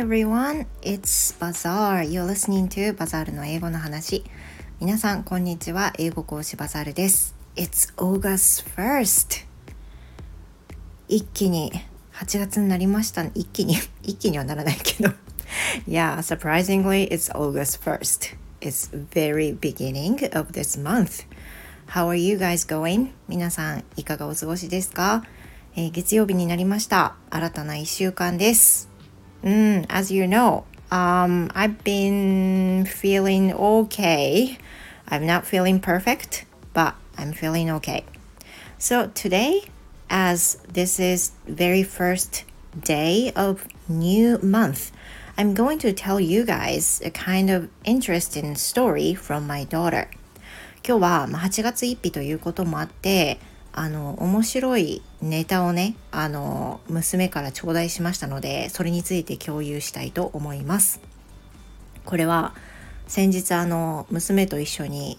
everyone, it's Bazaar. You're listening to Bazaar の英語の話。皆さん、こんにちは。英語講師バザールです。It's August 1st. 一気に8月になりました。一気に、一気にはならないけど。yeah, surprisingly, it's August 1st. It's very beginning of this month. How are you guys going? 皆さん、いかがお過ごしですか、えー、月曜日になりました。新たな1週間です。Mm, as you know, um, I've been feeling okay. I'm not feeling perfect, but I'm feeling okay. So today, as this is very first day of new month, I'm going to tell you guys a kind of interesting story from my daughter. 今日は8月1日ということもあって、 あの面白いネタをねあの娘から頂戴しましたのでそれについて共有したいと思います。これは先日あの娘と一緒に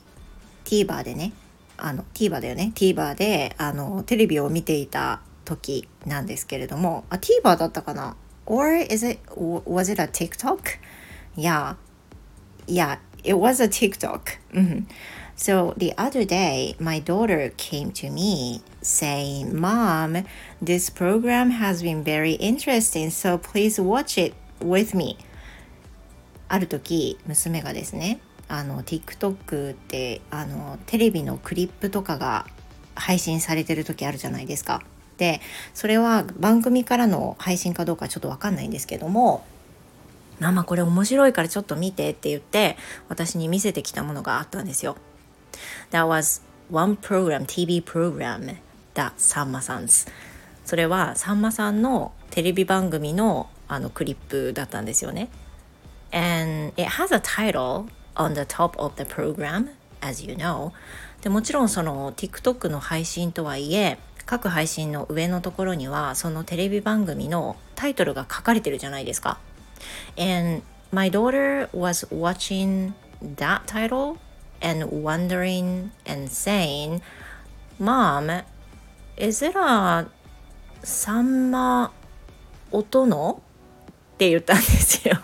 TVer でねあの TVer だよね？TVer であのテレビを見ていた時なんですけれどもあ TVer だったかな？Or is it was it a TikTok? Yeah. Yeah it was a TikTok、So the other day, my daughter came to me saying, Mom, this program has been very interesting, so please watch it with me. ある時、娘がですね、あの TikTok ってあのテレビのクリップとかが配信されてる時あるじゃないですか。で、それは番組からの配信かどうかちょっとわかんないんですけども、ママこれ面白いからちょっと見てって言って私に見せてきたものがあったんですよ。That was one program, TV program that さんまさんそれはさんまさんのテレビ番組のあのクリップだったんですよね。And it has a title on the top of the program, as you know. でもちろんその TikTok の配信とはいえ各配信の上のところにはそのテレビ番組のタイトルが書かれてるじゃないですか。And my daughter was watching that title and wondering and saying, Mom, is it a サンマ音のって言ったんですよ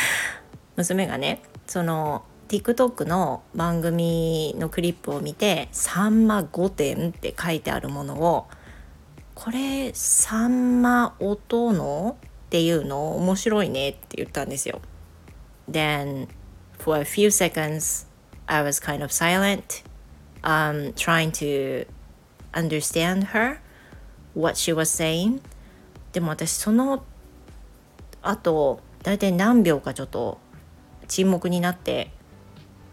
娘がねその TikTok の番組のクリップを見て「サンマ5点」って書いてあるものを「これサンマ音の?」っていうの面白いねって言ったんですよ。Then for a few seconds I was kind of silent, um, trying to understand her, what she was saying. でも私その後大体何秒かちょっと沈黙になって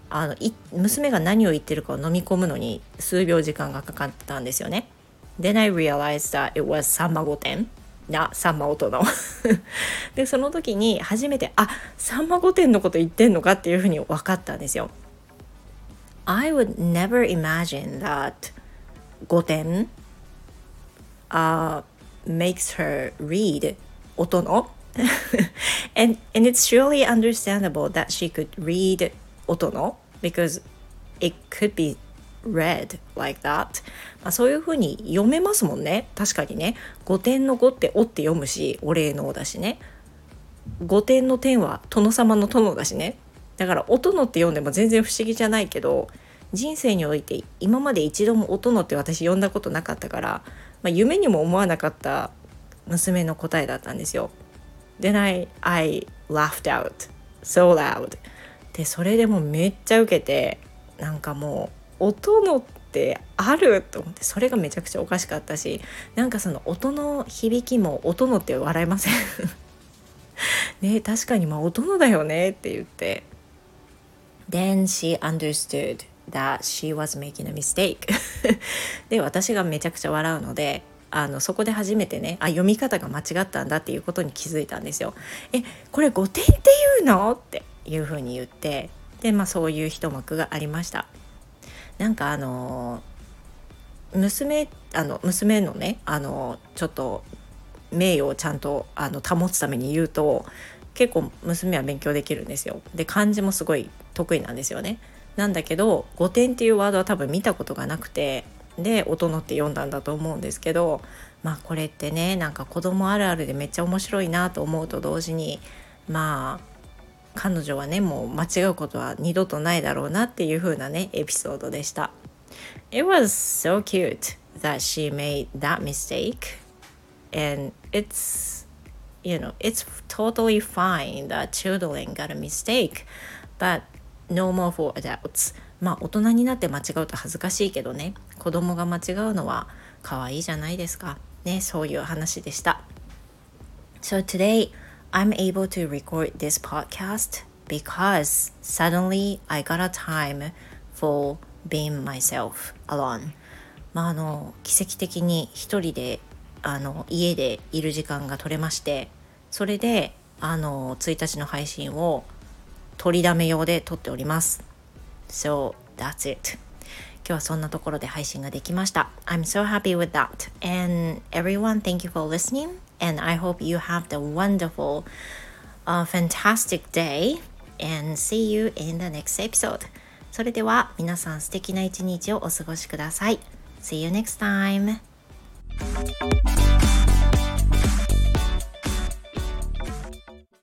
あのい娘が何を言ってるかを飲み込むのに数秒時間がかかったんですよね。Then I realized that it was さんま御殿なさんま音の でその時に初めてあさんま御殿のこと言ってんのかっていうふうに分かったんですよ。I would never imagine that Goten uh, makes her read Otono. and, and it's surely understandable that she could read Otono because it could be read like that まあそういうふうに読めますもんね確かにね5点の5って「お」って読むしお礼の「お」だしね5点の点は殿様の殿だしねだから「音の」って読んでも全然不思議じゃないけど人生において今まで一度も音のって私呼んだことなかったから、まあ、夢にも思わなかった娘の答えだったんですよ。Then I, laughed out so loud. でそれでもめっちゃウケてなんかもう音のってあると思ってそれがめちゃくちゃおかしかったしなんかその音の響きも音のって笑えません。ね確かにまあ音のだよねって言って。Then she understood that she was making a mistake で私がめちゃくちゃ笑うのであのそこで初めてねあ読み方が間違ったんだっていうことに気づいたんですよ。えこれ5点っていうの？っていうふうに言ってでまあそういう一幕がありました。なんかあの娘あの娘のねあのちょっと名誉をちゃんとあの保つために言うと結構娘は勉強できるんですよ。で漢字もすごい得意なんですよね。なんだけど「5点」っていうワードは多分見たことがなくてで「音の」って読んだんだと思うんですけどまあこれってねなんか子供あるあるでめっちゃ面白いなと思うと同時にまあ彼女はねもう間違うことは二度とないだろうなっていう風なねエピソードでした。It was so cute that she made that mistake and it's you know it's totally fine that children got a mistake but no more for adults まあ大人になって間違うと恥ずかしいけどね子供が間違うのは可愛いじゃないですかねそういう話でした So today I'm able to record this podcast because suddenly I got a time for being myself alone まああの奇跡的に一人であの家でいる時間が取れましてそれであの1日の配信を取りだめ用で撮っております So that's it 今日はそんなところで配信ができました I'm so happy with that and everyone thank you for listening and I hope you have the wonderful uh, fantastic day and see you in the next episode それでは皆さん素敵な一日をお過ごしください See you next time!